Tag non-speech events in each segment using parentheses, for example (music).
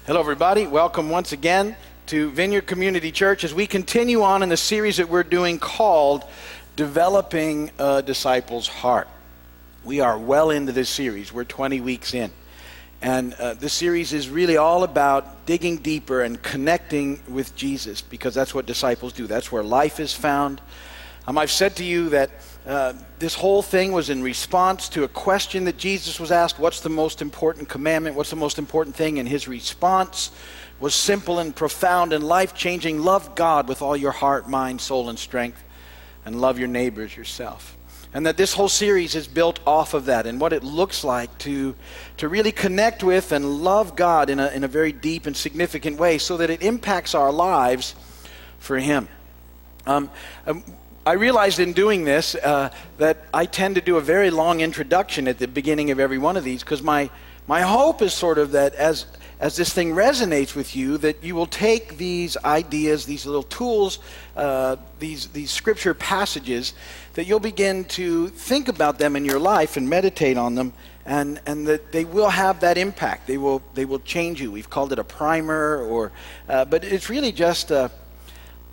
Hello, everybody. Welcome once again to Vineyard Community Church as we continue on in the series that we're doing called Developing a Disciple's Heart. We are well into this series, we're 20 weeks in. And uh, this series is really all about digging deeper and connecting with Jesus because that's what disciples do. That's where life is found. Um, I've said to you that uh, this whole thing was in response to a question that Jesus was asked What's the most important commandment? What's the most important thing? And his response was simple and profound and life changing love God with all your heart, mind, soul, and strength, and love your neighbors yourself. And that this whole series is built off of that and what it looks like to, to really connect with and love God in a, in a very deep and significant way so that it impacts our lives for Him. Um, um I realized in doing this uh, that I tend to do a very long introduction at the beginning of every one of these because my, my hope is sort of that as, as this thing resonates with you, that you will take these ideas, these little tools, uh, these, these scripture passages, that you'll begin to think about them in your life and meditate on them, and, and that they will have that impact. They will, they will change you. We've called it a primer, or, uh, but it's really just a,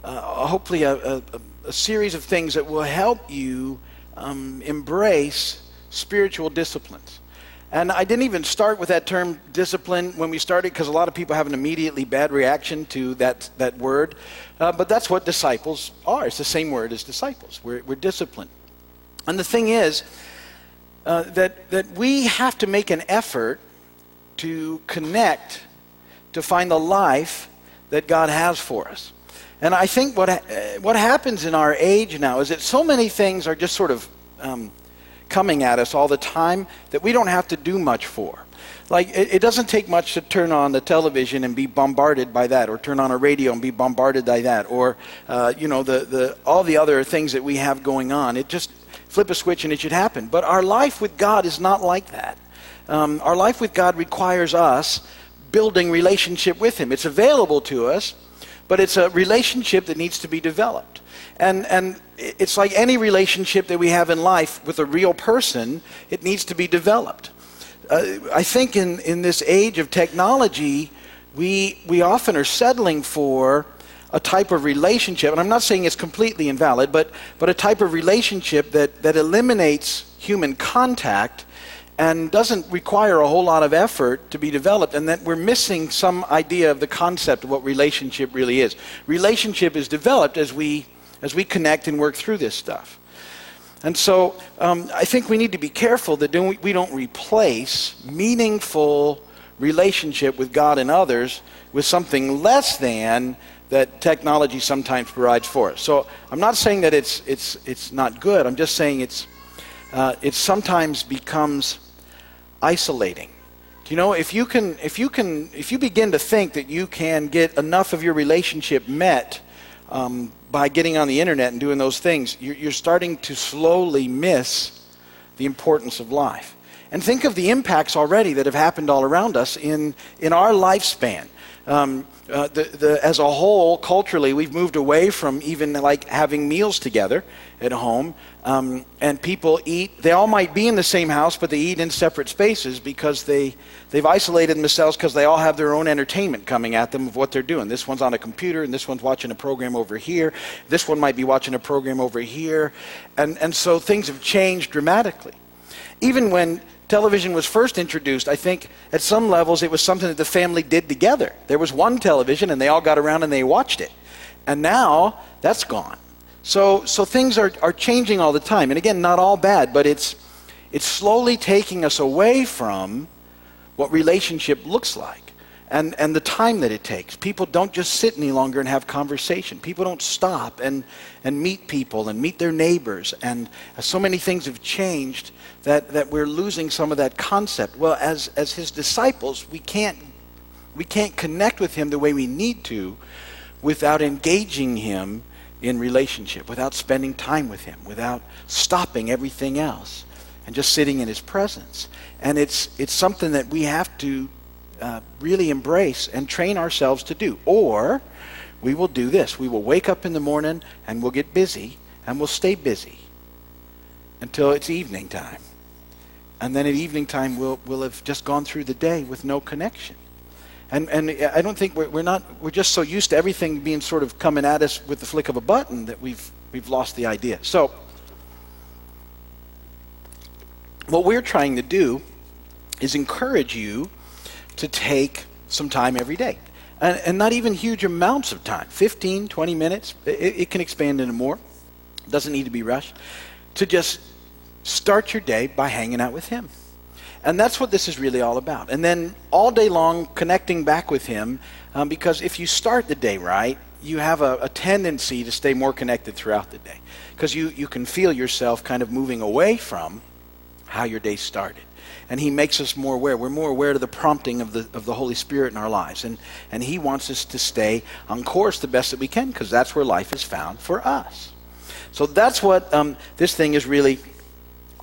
hopefully a, a, a series of things that will help you um, embrace spiritual disciplines. And I didn't even start with that term discipline when we started because a lot of people have an immediately bad reaction to that, that word. Uh, but that's what disciples are. It's the same word as disciples. We're, we're disciplined. And the thing is uh, that, that we have to make an effort to connect to find the life that God has for us. And I think what, uh, what happens in our age now is that so many things are just sort of um, coming at us all the time that we don't have to do much for. Like, it, it, doesn't take much to turn on the television and be bombarded by that, or turn on a radio and be bombarded by that, or, uh, you know, the, the, all the other things that we have going on. It just flip a switch and it should happen. But our life with God is not like that. Um, our life with God requires us building relationship with Him. It's available to us, but it's a relationship that needs to be developed. And, and it's like any relationship that we have in life with a real person, it needs to be developed. Uh, I think in, in this age of technology, we, we often are settling for a type of relationship, and I'm not saying it's completely invalid, but, but a type of relationship that, that eliminates human contact and doesn't require a whole lot of effort to be developed, and that we're missing some idea of the concept of what relationship really is. Relationship is developed as we as we connect and work through this stuff. And so um, I think we need to be careful that we don't replace meaningful relationship with God and others with something less than that technology sometimes provides for us. So I'm not saying that it's, it's, it's not good. I'm just saying it's, uh, it sometimes becomes isolating. Do you know if you can if you can if you begin to think that you can get enough of your relationship met um, by getting on the internet and doing those things, you're, you're starting to slowly miss the importance of life. And think of the impacts already that have happened all around us in, in our lifespan. Um, uh, the, the, as a whole, culturally, we've moved away from even like having meals together at home. Um, and people eat, they all might be in the same house, but they eat in separate spaces because they, they've isolated themselves because they all have their own entertainment coming at them of what they're doing. This one's on a computer, and this one's watching a program over here. This one might be watching a program over here. And, and so things have changed dramatically. Even when television was first introduced, I think at some levels it was something that the family did together. There was one television and they all got around and they watched it. And now that's gone. So, so things are, are changing all the time. And again, not all bad, but it's, it's slowly taking us away from what relationship looks like and, and the time that it takes. People don't just sit any longer and have conversation. People don't stop and, and meet people and meet their neighbors. And so many things have changed that, that we're losing some of that concept. Well, as, as his disciples, we can't, we can't connect with him the way we need to without engaging him in relationship, without spending time with him, without stopping everything else and just sitting in his presence. And it's, it's something that we have to uh, really embrace and train ourselves to do. Or we will do this we will wake up in the morning and we'll get busy and we'll stay busy until it's evening time. And then at evening time, we'll, we'll have just gone through the day with no connection. And, and I don't think we're, we're not, we're just so used to everything being sort of coming at us with the flick of a button that we've, we've lost the idea. So, what we're trying to do is encourage you to take some time every day. And, and not even huge amounts of time 15, 20 minutes. It, it can expand into more. Doesn't need to be rushed. To just start your day by hanging out with Him. And that's what this is really all about. And then all day long, connecting back with Him, um, because if you start the day right, you have a, a, tendency to stay more connected throughout the day. Because you, you can feel yourself kind of moving away from how your day started. And He makes us more aware. We're more aware of the prompting of the, of the Holy Spirit in our lives. And, and He wants us to stay on course the best that we can, because that's where life is found for us. So that's what um, this thing is really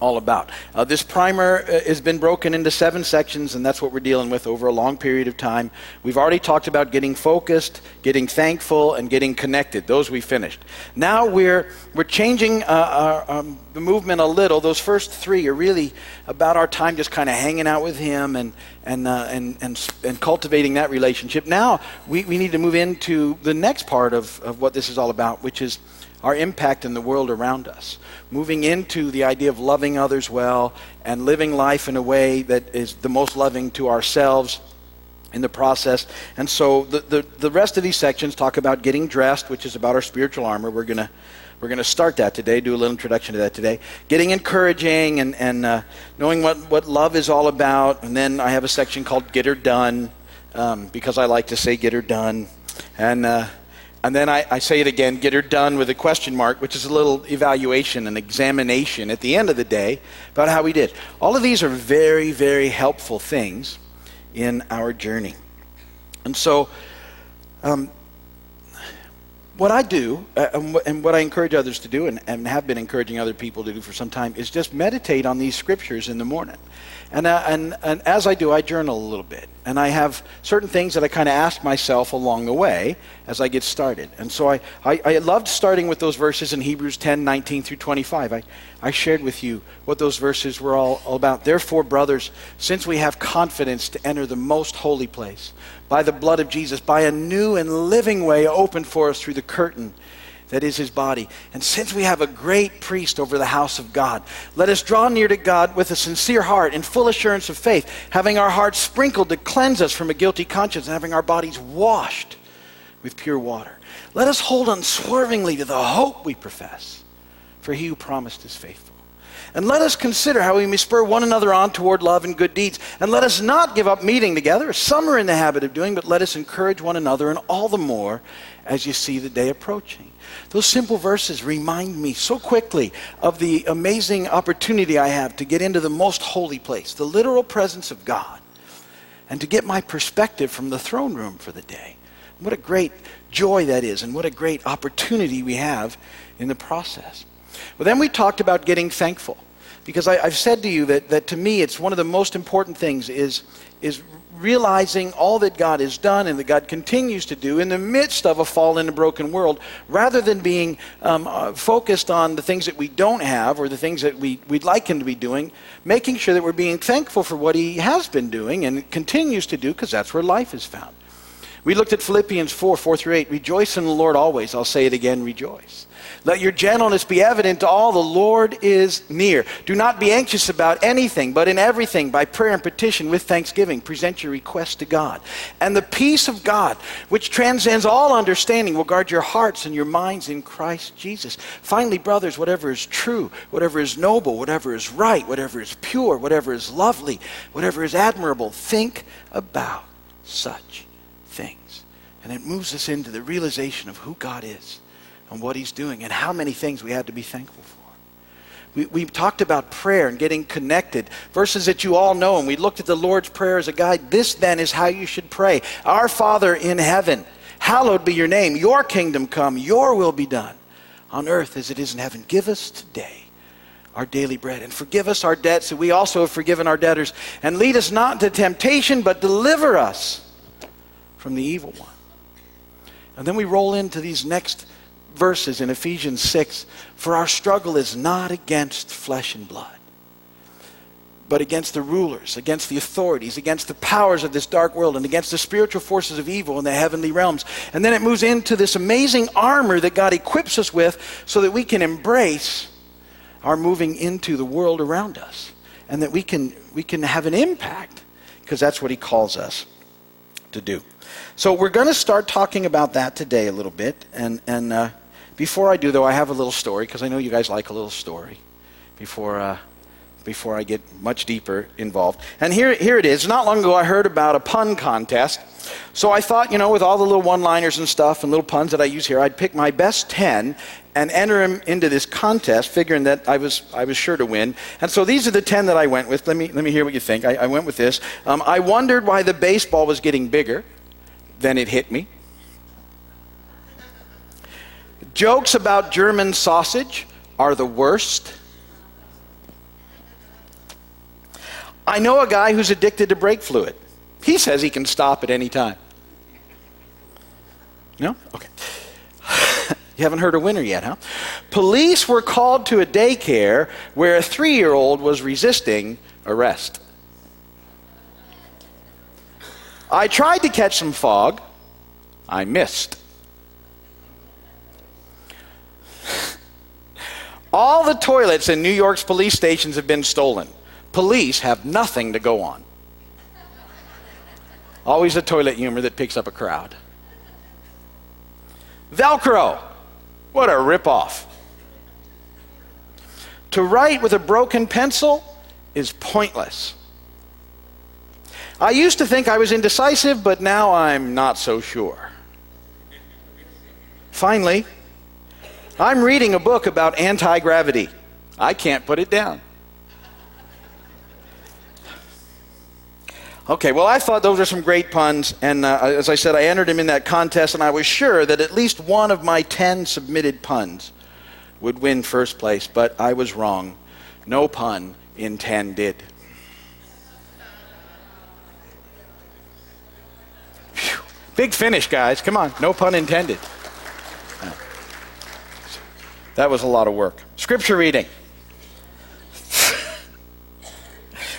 all about. Uh, this primer uh, has been broken into seven sections, and that's what we're dealing with over a long period of time. We've already talked about getting focused, getting thankful, and getting connected. Those we finished. Now we're we're changing uh, our, um, the movement a little. Those first three are really about our time just kind of hanging out with Him and and, uh, and and and cultivating that relationship. Now we, we need to move into the next part of, of what this is all about, which is our impact in the world around us. Moving into the idea of loving others well and living life in a way that is the most loving to ourselves in the process. And so the, the, the rest of these sections talk about getting dressed, which is about our spiritual armor. We're going to we're going to start that today, do a little introduction to that today. Getting encouraging and, and uh, knowing what, what love is all about. And then I have a section called Get Her Done, um, because I like to say get her done. And uh, and then I, I, say it again, get her done with a question mark, which is a little evaluation and examination at the end of the day about how we did. All of these are very, very helpful things in our journey. And so, um, what I do, uh, and what I encourage others to do, and, and have been encouraging other people to do for some time, is just meditate on these scriptures in the morning. And, uh, and, and as I do, I journal a little bit. And I have certain things that I kind of ask myself along the way as I get started. And so I, I, I, loved starting with those verses in Hebrews 10 19 through 25. I, I shared with you what those verses were all, all about. Therefore, brothers, since we have confidence to enter the most holy place by the blood of Jesus, by a new and living way opened for us through the curtain that is his body. And since we have a great priest over the house of God, let us draw near to God with a sincere heart and full assurance of faith, having our hearts sprinkled to cleanse us from a guilty conscience and having our bodies washed with pure water. Let us hold unswervingly to the hope we profess, for he who promised is faithful. And let us consider how we may spur one another on toward love and good deeds. And let us not give up meeting together, as some are in the habit of doing, but let us encourage one another, and all the more as you see the day approaching. Those simple verses remind me so quickly of the amazing opportunity I have to get into the most holy place, the literal presence of God, and to get my perspective from the throne room for the day. What a great joy that is, and what a great opportunity we have in the process. Well, then we talked about getting thankful. Because I, have said to you that, that to me, it's one of the most important things is, is realizing all that God has done and that God continues to do in the midst of a fallen and broken world, rather than being um, uh, focused on the things that we don't have or the things that we, we'd like Him to be doing, making sure that we're being thankful for what He has been doing and continues to do, because that's where life is found. We looked at Philippians 4 4 through 8. Rejoice in the Lord always. I'll say it again, rejoice. Let your gentleness be evident to all. The Lord is near. Do not be anxious about anything, but in everything, by prayer and petition with thanksgiving, present your requests to God. And the peace of God, which transcends all understanding, will guard your hearts and your minds in Christ Jesus. Finally, brothers, whatever is true, whatever is noble, whatever is right, whatever is pure, whatever is lovely, whatever is admirable, think about such things. And it moves us into the realization of who God is and what He's doing and how many things we had to be thankful for. We, we talked about prayer and getting connected, verses that you all know, and we looked at the Lord's Prayer as a guide. This then is how you should pray Our Father in heaven, hallowed be your name, your kingdom come, your will be done on earth as it is in heaven. Give us today our daily bread and forgive us our debts that we also have forgiven our debtors. And lead us not into temptation, but deliver us from the evil one. And then we roll into these next verses in Ephesians 6 For our struggle is not against flesh and blood, but against the rulers, against the authorities, against the powers of this dark world, and against the spiritual forces of evil in the heavenly realms. And then it moves into this amazing armor that God equips us with so that we can embrace our moving into the world around us and that we can, we can have an impact because that's what He calls us to do. So we're going to start talking about that today a little bit. And, and uh, before I do, though, I have a little story because I know you guys like a little story before. Uh, before I get much deeper involved. And here, here it is. Not long ago, I heard about a pun contest. So I thought, you know, with all the little one liners and stuff and little puns that I use here, I'd pick my best 10 and enter them into this contest, figuring that I was, I was sure to win. And so these are the 10 that I went with. Let me, let me hear what you think. I, I went with this. Um, I wondered why the baseball was getting bigger. Then it hit me. Jokes about German sausage are the worst. I know a guy who's addicted to brake fluid. He says he can stop at any time. No? Okay. (sighs) you haven't heard a winner yet, huh? Police were called to a daycare where a three year old was resisting arrest. I tried to catch some fog. I missed. All the toilets in New York's police stations have been stolen police have nothing to go on. Always a toilet humor that picks up a crowd. Velcro. What a ripoff. To write with a broken pencil is pointless. I used to think I was indecisive, but now I'm not so sure. Finally, I'm reading a book about anti gravity. I can't put it down. Okay, well, I thought those were some great puns, and uh, as I said, I entered them in that contest, and I was sure that at least one of my 10 submitted puns would win first place, but I was wrong. No pun in 10 did. Big finish, guys. Come on, no pun intended. That was a lot of work. Scripture reading.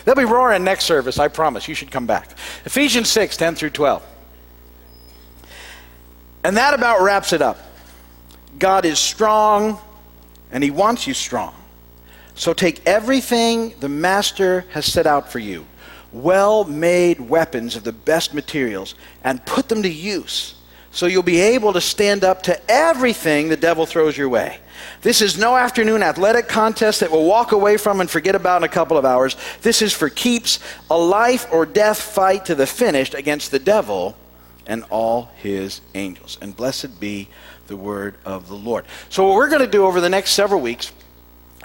They'll be roaring next service, I promise. You should come back. Ephesians 6, 10 through 12. And that about wraps it up. God is strong, and He wants you strong. So take everything the Master has set out for you well made weapons of the best materials and put them to use so you'll be able to stand up to everything the devil throws your way. This is no afternoon athletic contest that we'll walk away from and forget about in a couple of hours. This is for keeps, a life or death fight to the finish against the devil and all his angels. And blessed be the word of the Lord. So, what we're going to do over the next several weeks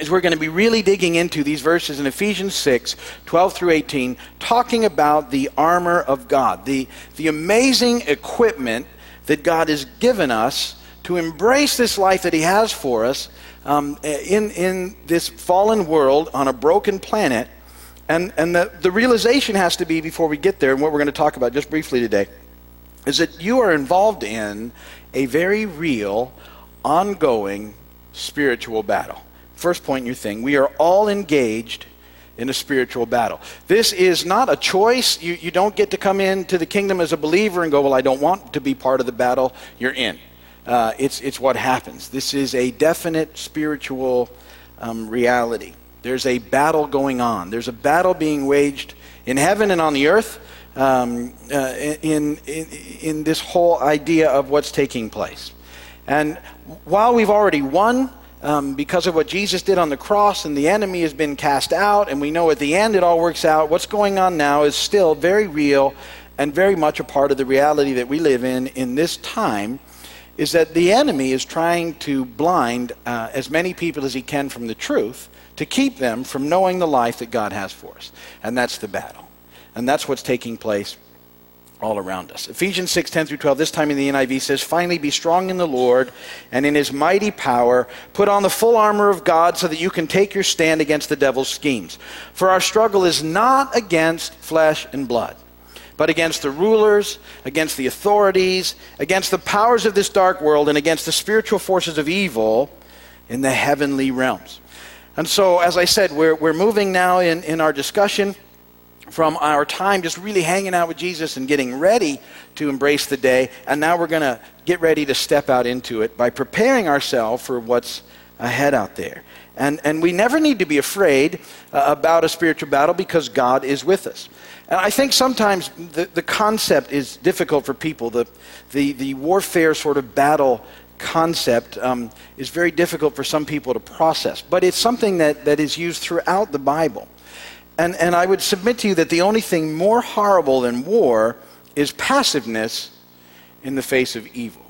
is we're going to be really digging into these verses in Ephesians 6, 12 through 18, talking about the armor of God, the, the amazing equipment that God has given us to embrace this life that He has for us um, in, in this fallen world on a broken planet. And, and the, the realization has to be before we get there, and what we're going to talk about just briefly today, is that you are involved in a very real, ongoing spiritual battle. First point in your thing we are all engaged in a spiritual battle. This is not a choice. You, you don't get to come into the kingdom as a believer and go, Well, I don't want to be part of the battle. You're in. Uh, it's, it's what happens. This is a definite spiritual um, reality. There's a battle going on, there's a battle being waged in heaven and on the earth um, uh, in, in, in this whole idea of what's taking place. And while we've already won, um, because of what Jesus did on the cross, and the enemy has been cast out, and we know at the end it all works out. What's going on now is still very real and very much a part of the reality that we live in in this time is that the enemy is trying to blind uh, as many people as he can from the truth to keep them from knowing the life that God has for us. And that's the battle. And that's what's taking place all around us. Ephesians 6 10 through 12, this time in the NIV says, Finally, be strong in the Lord and in his mighty power. Put on the full armor of God so that you can take your stand against the devil's schemes. For our struggle is not against flesh and blood but against the rulers, against the authorities, against the powers of this dark world, and against the spiritual forces of evil in the heavenly realms. And so, as I said, we're, we're moving now in, in our discussion from our time just really hanging out with Jesus and getting ready to embrace the day. And now we're going to get ready to step out into it by preparing ourselves for what's ahead out there. And, and we never need to be afraid uh, about a spiritual battle because God is with us. And I think sometimes the, the concept is difficult for people. The, the, the warfare sort of battle concept um, is very difficult for some people to process. But it's something that, that is used throughout the Bible. And, and I would submit to you that the only thing more horrible than war is passiveness in the face of evil.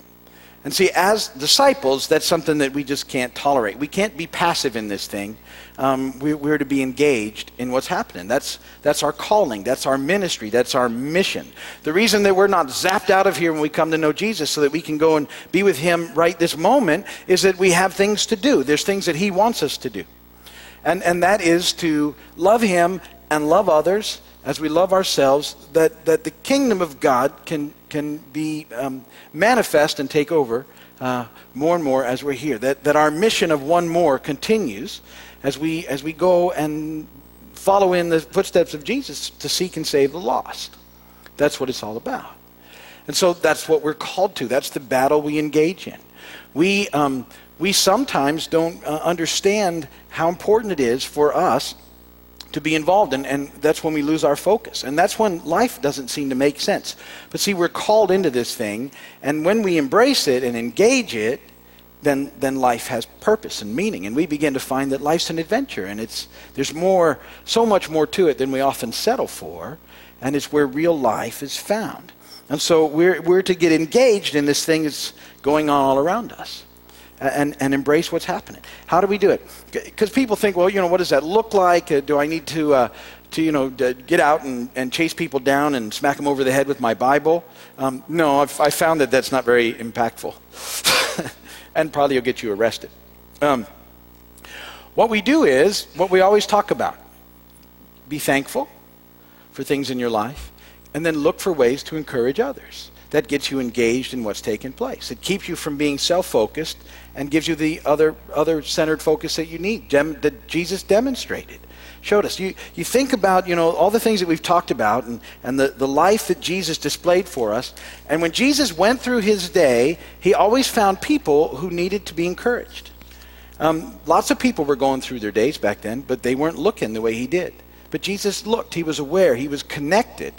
And see, as disciples, that's something that we just can't tolerate. We can't be passive in this thing. Um, we, we're to be engaged in what's happening. That's, that's our calling. That's our ministry. That's our mission. The reason that we're not zapped out of here when we come to know Jesus so that we can go and be with Him right this moment is that we have things to do. There's things that He wants us to do. And, and that is to love Him and love others as we love ourselves, that, that the kingdom of God can, can be um, manifest and take over uh, more and more as we're here. That, that our mission of one more continues as we, as we go and follow in the footsteps of Jesus to seek and save the lost. That's what it's all about. And so that's what we're called to. That's the battle we engage in. We, um, we sometimes don't uh, understand how important it is for us to be involved and, and that's when we lose our focus and that's when life doesn't seem to make sense. But see we're called into this thing and when we embrace it and engage it then then life has purpose and meaning and we begin to find that life's an adventure and it's there's more so much more to it than we often settle for and it's where real life is found and so we're we're to get engaged in this thing that's going on all around us and, and embrace what's happening. How do we do it? Because people think, well, you know, what does that look like? Uh, do I need to, uh, to you know, get out and, and chase people down and smack them over the head with my Bible? Um, no, I've, I found that that's not very impactful. (laughs) and probably will get you arrested. Um, what we do is what we always talk about be thankful for things in your life, and then look for ways to encourage others that gets you engaged in what's taking place. It keeps you from being self focused and gives you the other, other centered focus that you need, dem- that Jesus demonstrated, showed us. You, you think about, you know, all the things that we've talked about and, and the, the life that Jesus displayed for us. And when Jesus went through his day, he always found people who needed to be encouraged. Um, lots of people were going through their days back then, but they weren't looking the way he did. But Jesus looked, he was aware, he was connected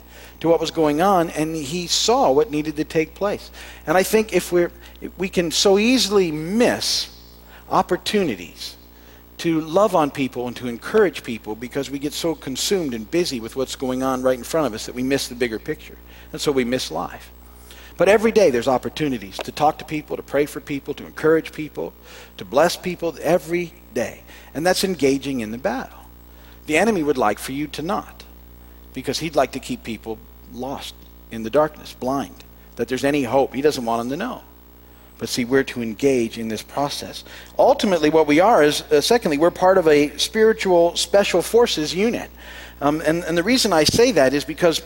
to what was going on, and he saw what needed to take place. And I think if we're, we can so easily miss opportunities to love on people and to encourage people because we get so consumed and busy with what's going on right in front of us that we miss the bigger picture. And so we miss life. But every day there's opportunities to talk to people, to pray for people, to encourage people, to bless people every day. And that's engaging in the battle. The enemy would like for you to not because he'd like to keep people lost in the darkness, blind, that there's any hope. He doesn't want them to know. But see, we're to engage in this process. Ultimately, what we are is, uh, secondly, we're part of a spiritual special forces unit. Um, and, and the reason I say that is because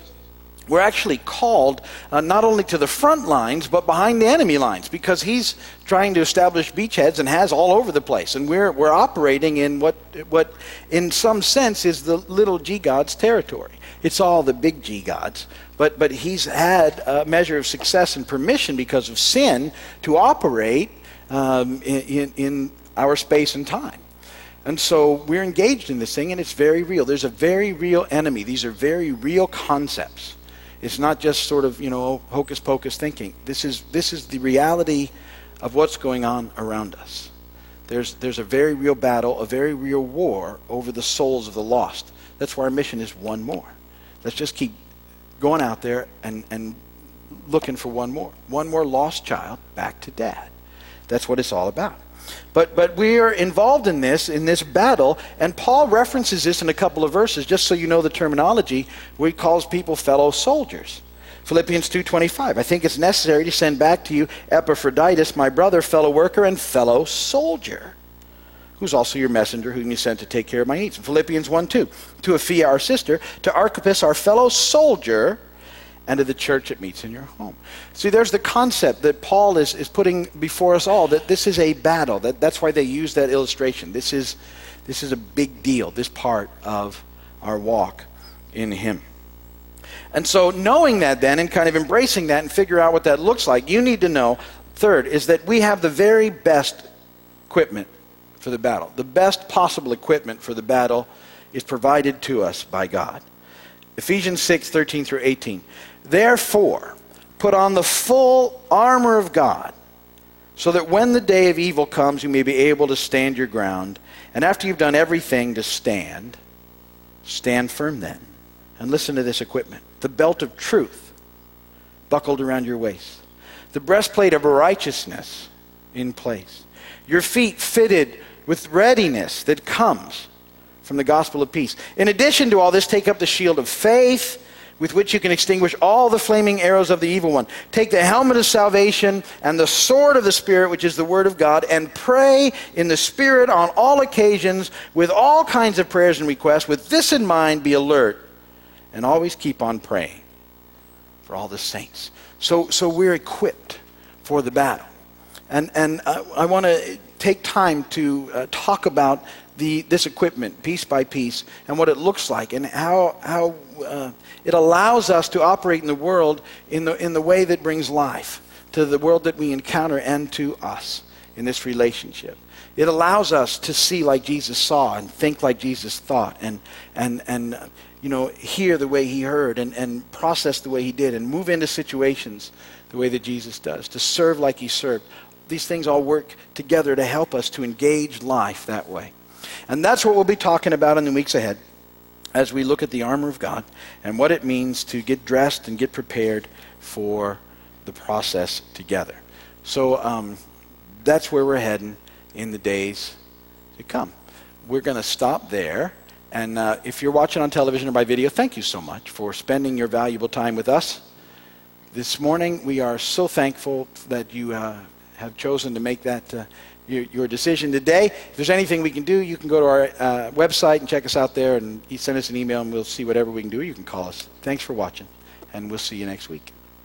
we're actually called uh, not only to the front lines, but behind the enemy lines, because he's trying to establish beachheads and has all over the place. And we're, we're operating in what, what, in some sense, is the little g God's territory. It's all the big G gods. But, but he's had a measure of success and permission because of sin to operate um, in, in our space and time. And so we're engaged in this thing, and it's very real. There's a very real enemy. These are very real concepts. It's not just sort of, you know, hocus pocus thinking. This is, this is the reality of what's going on around us. There's, there's a very real battle, a very real war over the souls of the lost. That's why our mission is one more. Let's just keep going out there and, and looking for one more. One more lost child back to dad. That's what it's all about. But, but we are involved in this, in this battle, and Paul references this in a couple of verses, just so you know the terminology, where he calls people fellow soldiers. Philippians 2.25, I think it's necessary to send back to you Epaphroditus, my brother, fellow worker, and fellow soldier who's also your messenger, whom you sent to take care of my needs. Philippians 1 2. To Apphia, our sister, to Archippus, our fellow soldier, and to the church that meets in your home. See, there's the concept that Paul is, is putting before us all that this is a battle. That, that's why they use that illustration. This is, This is a big deal, this part of our walk in Him. And so, knowing that then and kind of embracing that and figure out what that looks like, you need to know, third, is that we have the very best equipment for the battle. The best possible equipment for the battle is provided to us by God. Ephesians 6 13 through 18. Therefore, put on the full armor of God, so that when the day of evil comes, you may be able to stand your ground. And after you've done everything to stand, stand firm then. And listen to this equipment the belt of truth buckled around your waist, the breastplate of righteousness in place, your feet fitted with readiness that comes from the gospel of peace. In addition to all this, take up the shield of faith with which you can extinguish all the flaming arrows of the evil one. Take the helmet of salvation and the sword of the Spirit, which is the word of God, and pray in the Spirit on all occasions with all kinds of prayers and requests. With this in mind, be alert and always keep on praying for all the saints. So, so we're equipped for the battle. And, and I, I want to take time to uh, talk about the, this equipment piece by piece and what it looks like and how, how uh, it allows us to operate in the world in the, in the way that brings life to the world that we encounter and to us in this relationship. It allows us to see like Jesus saw and think like Jesus thought and, and, and you know, hear the way he heard and, and process the way he did and move into situations the way that Jesus does, to serve like he served. These things all work together to help us to engage life that way. And that's what we'll be talking about in the weeks ahead as we look at the armor of God and what it means to get dressed and get prepared for the process together. So um, that's where we're heading in the days to come. We're going to stop there. And uh, if you're watching on television or by video, thank you so much for spending your valuable time with us. This morning, we are so thankful that you uh, have chosen to make that uh, your, your, decision today. If there's anything we can do, you can go to our uh, website and check us out there and send us an email and we'll see whatever we can do. You can call us. Thanks for watching, and we'll see you next week.